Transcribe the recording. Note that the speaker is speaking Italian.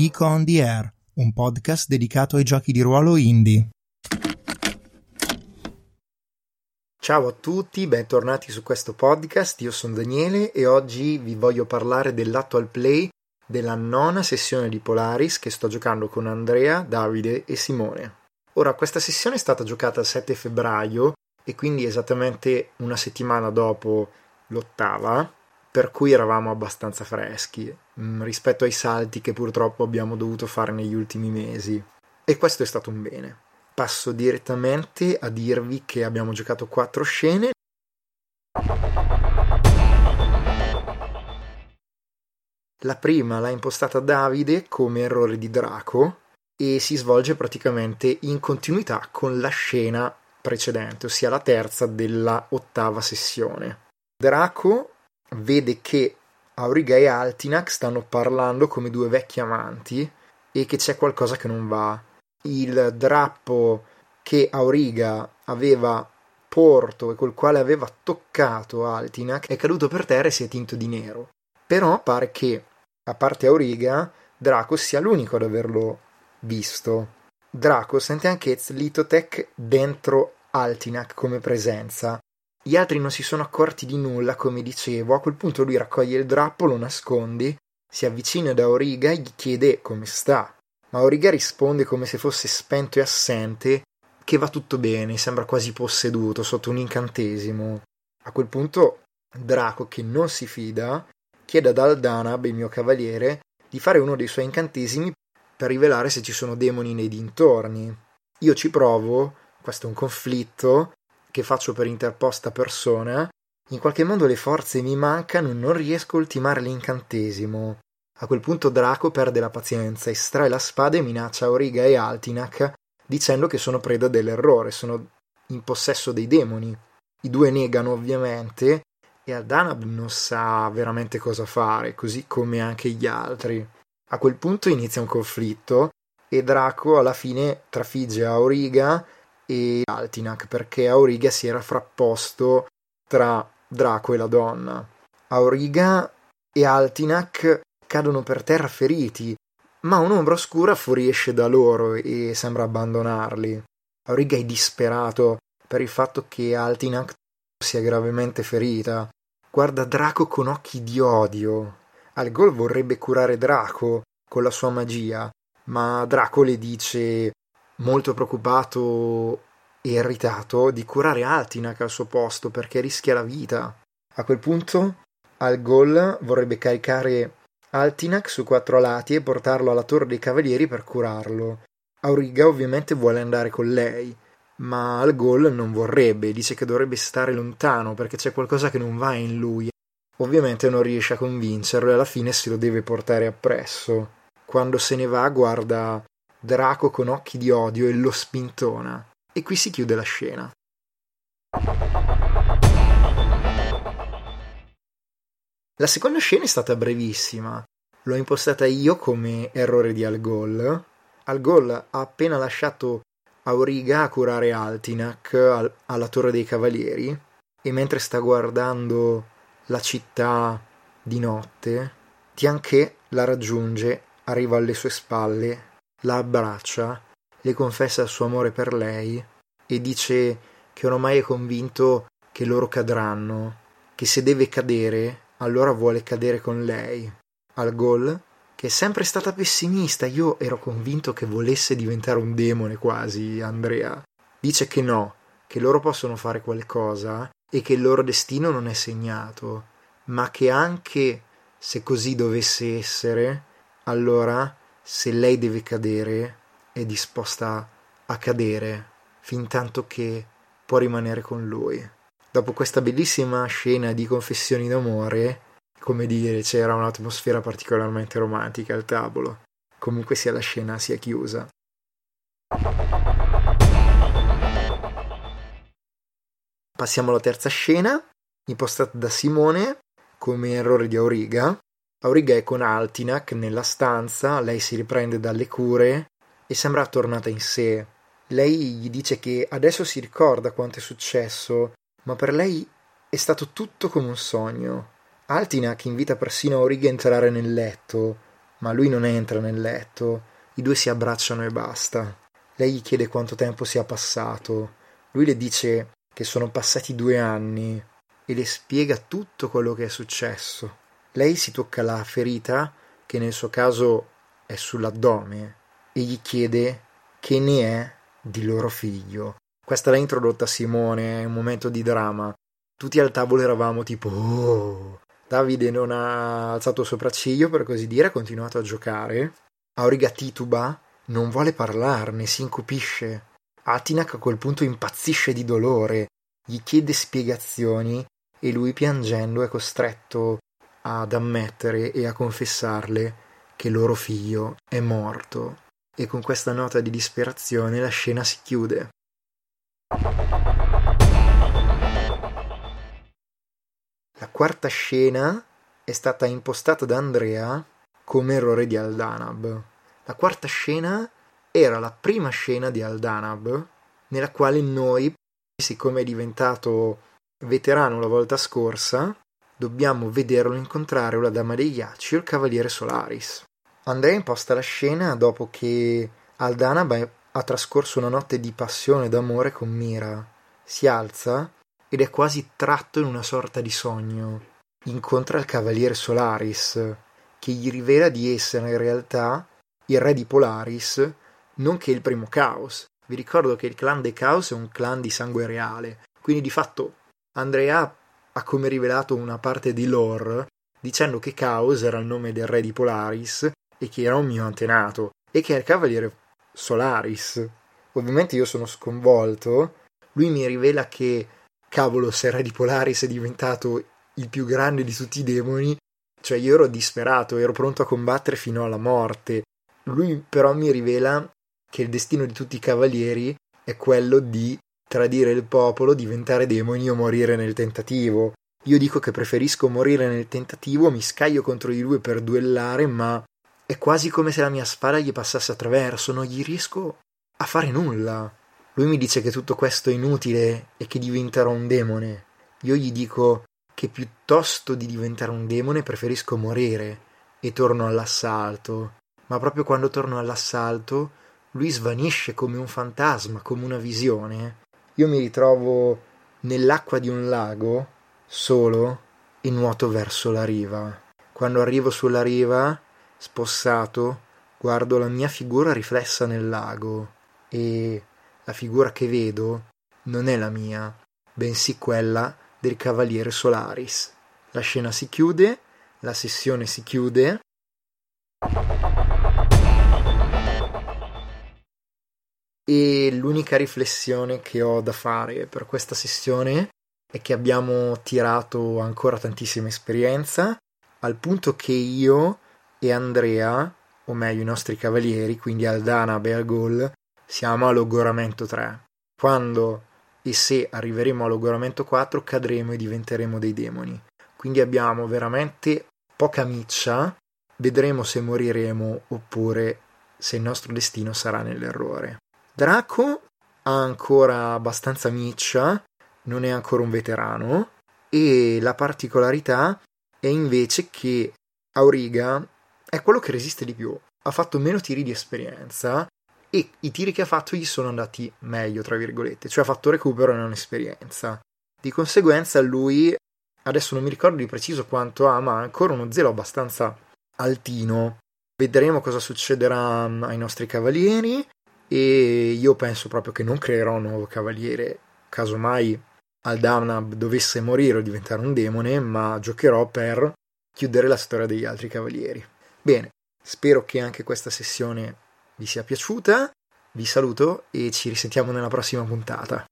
Geek on the Air, un podcast dedicato ai giochi di ruolo indie. Ciao a tutti, bentornati su questo podcast. Io sono Daniele e oggi vi voglio parlare dell'actual play della nona sessione di Polaris che sto giocando con Andrea, Davide e Simone. Ora, questa sessione è stata giocata il 7 febbraio e quindi esattamente una settimana dopo l'ottava, per cui eravamo abbastanza freschi mm, rispetto ai salti che purtroppo abbiamo dovuto fare negli ultimi mesi. E questo è stato un bene. Passo direttamente a dirvi che abbiamo giocato quattro scene. La prima l'ha impostata Davide come errore di Draco e si svolge praticamente in continuità con la scena precedente, ossia la terza della ottava sessione. Draco vede che Auriga e Altinac stanno parlando come due vecchi amanti e che c'è qualcosa che non va. Il drappo che Auriga aveva porto e col quale aveva toccato Altinac è caduto per terra e si è tinto di nero. Però pare che, a parte Auriga, Draco sia l'unico ad averlo visto. Draco sente anche Zlitotech dentro Altinac come presenza gli altri non si sono accorti di nulla, come dicevo. A quel punto lui raccoglie il drappo, lo nasconde, si avvicina da Origa e gli chiede come sta. Ma Origa risponde come se fosse spento e assente, che va tutto bene, sembra quasi posseduto sotto un incantesimo. A quel punto Draco, che non si fida, chiede ad Aldanab, il mio cavaliere, di fare uno dei suoi incantesimi per rivelare se ci sono demoni nei dintorni. Io ci provo, questo è un conflitto, che faccio per interposta persona, in qualche modo le forze mi mancano, non riesco a ultimare l'incantesimo. A quel punto Draco perde la pazienza, estrae la spada e minaccia Auriga e Altinac dicendo che sono preda dell'errore, sono in possesso dei demoni. I due negano ovviamente e Aldanab non sa veramente cosa fare, così come anche gli altri. A quel punto inizia un conflitto e Draco alla fine trafigge Auriga e Altinac perché Auriga si era frapposto tra Draco e la donna. Auriga e Altinac cadono per terra feriti, ma un'ombra oscura fuoriesce da loro e sembra abbandonarli. Auriga è disperato per il fatto che Altinac sia gravemente ferita. Guarda Draco con occhi di odio. Algol vorrebbe curare Draco con la sua magia, ma Draco le dice molto preoccupato e irritato di curare Altinac al suo posto perché rischia la vita. A quel punto Algol vorrebbe caricare Altinac su quattro lati e portarlo alla torre dei cavalieri per curarlo. Auriga ovviamente vuole andare con lei, ma Algol non vorrebbe, dice che dovrebbe stare lontano perché c'è qualcosa che non va in lui. Ovviamente non riesce a convincerlo e alla fine se lo deve portare appresso. Quando se ne va guarda Draco con occhi di odio e lo spintona. E qui si chiude la scena. La seconda scena è stata brevissima. L'ho impostata io come errore di Algol. Algol ha appena lasciato Auriga a curare Altinac al- alla Torre dei Cavalieri e mentre sta guardando la città di notte, Tianché la raggiunge, arriva alle sue spalle la abbraccia, le confessa il suo amore per lei e dice che ormai è convinto che loro cadranno, che se deve cadere, allora vuole cadere con lei. Al gol, che è sempre stata pessimista, io ero convinto che volesse diventare un demone quasi, Andrea. Dice che no, che loro possono fare qualcosa e che il loro destino non è segnato, ma che anche se così dovesse essere, allora se lei deve cadere, è disposta a cadere fin tanto che può rimanere con lui. Dopo questa bellissima scena di confessioni d'amore, come dire, c'era un'atmosfera particolarmente romantica al tavolo. Comunque sia la scena sia chiusa. Passiamo alla terza scena, impostata da Simone come errore di Auriga, Auriga è con Altinac nella stanza, lei si riprende dalle cure e sembra tornata in sé. Lei gli dice che adesso si ricorda quanto è successo, ma per lei è stato tutto come un sogno. Altinac invita persino Auriga a entrare nel letto, ma lui non entra nel letto, i due si abbracciano e basta. Lei gli chiede quanto tempo sia passato, lui le dice che sono passati due anni e le spiega tutto quello che è successo. Lei si tocca la ferita, che nel suo caso è sull'addome, e gli chiede che ne è di loro figlio. Questa l'ha introdotta Simone, è un momento di dramma. Tutti al tavolo eravamo tipo oh. Davide non ha alzato il sopracciglio, per così dire, ha continuato a giocare. Auriga tituba, non vuole parlarne, si incupisce. Atinak a quel punto impazzisce di dolore, gli chiede spiegazioni e lui piangendo è costretto ad ammettere e a confessarle che loro figlio è morto. E con questa nota di disperazione la scena si chiude. La quarta scena è stata impostata da Andrea come errore di Aldanab. La quarta scena era la prima scena di Aldanab nella quale noi, siccome è diventato veterano la volta scorsa, dobbiamo vederlo incontrare la Dama dei Ghiacci o il Cavaliere Solaris. Andrea imposta la scena dopo che Aldanab ha trascorso una notte di passione e d'amore con Mira. Si alza ed è quasi tratto in una sorta di sogno. Incontra il cavaliere Solaris, che gli rivela di essere in realtà il re di Polaris, nonché il primo Caos. Vi ricordo che il clan dei Caos è un clan di sangue reale, quindi di fatto Andrea ha come rivelato una parte di lore dicendo che Caos era il nome del re di Polaris e che era un mio antenato e che è il cavaliere Solaris. Ovviamente io sono sconvolto. Lui mi rivela che cavolo, se Re di Polaris è diventato il più grande di tutti i demoni, cioè io ero disperato, ero pronto a combattere fino alla morte. Lui però mi rivela che il destino di tutti i cavalieri è quello di tradire il popolo, diventare demoni o morire nel tentativo. Io dico che preferisco morire nel tentativo, mi scaglio contro di lui per duellare, ma è quasi come se la mia spada gli passasse attraverso, non gli riesco a fare nulla. Lui mi dice che tutto questo è inutile e che diventerò un demone. Io gli dico che piuttosto di diventare un demone preferisco morire e torno all'assalto. Ma proprio quando torno all'assalto, lui svanisce come un fantasma, come una visione. Io mi ritrovo nell'acqua di un lago, solo, e nuoto verso la riva. Quando arrivo sulla riva, spossato, guardo la mia figura riflessa nel lago e la figura che vedo non è la mia, bensì quella del Cavaliere Solaris. La scena si chiude, la sessione si chiude. E l'unica riflessione che ho da fare per questa sessione è che abbiamo tirato ancora tantissima esperienza, al punto che io e Andrea, o meglio i nostri cavalieri, quindi Aldana, Beagol, siamo a logoramento 3. Quando e se arriveremo a logoramento 4 cadremo e diventeremo dei demoni. Quindi abbiamo veramente poca miccia, vedremo se moriremo oppure se il nostro destino sarà nell'errore. Draco ha ancora abbastanza miccia, non è ancora un veterano e la particolarità è invece che Auriga è quello che resiste di più. Ha fatto meno tiri di esperienza e i tiri che ha fatto gli sono andati meglio, tra virgolette, cioè ha fatto recupero e non esperienza. Di conseguenza lui, adesso non mi ricordo di preciso quanto ha, ma ha ancora uno zelo abbastanza altino. Vedremo cosa succederà mm, ai nostri cavalieri e io penso proprio che non creerò un nuovo cavaliere, casomai Aldamnab dovesse morire o diventare un demone, ma giocherò per chiudere la storia degli altri cavalieri. Bene, spero che anche questa sessione vi sia piaciuta. Vi saluto e ci risentiamo nella prossima puntata.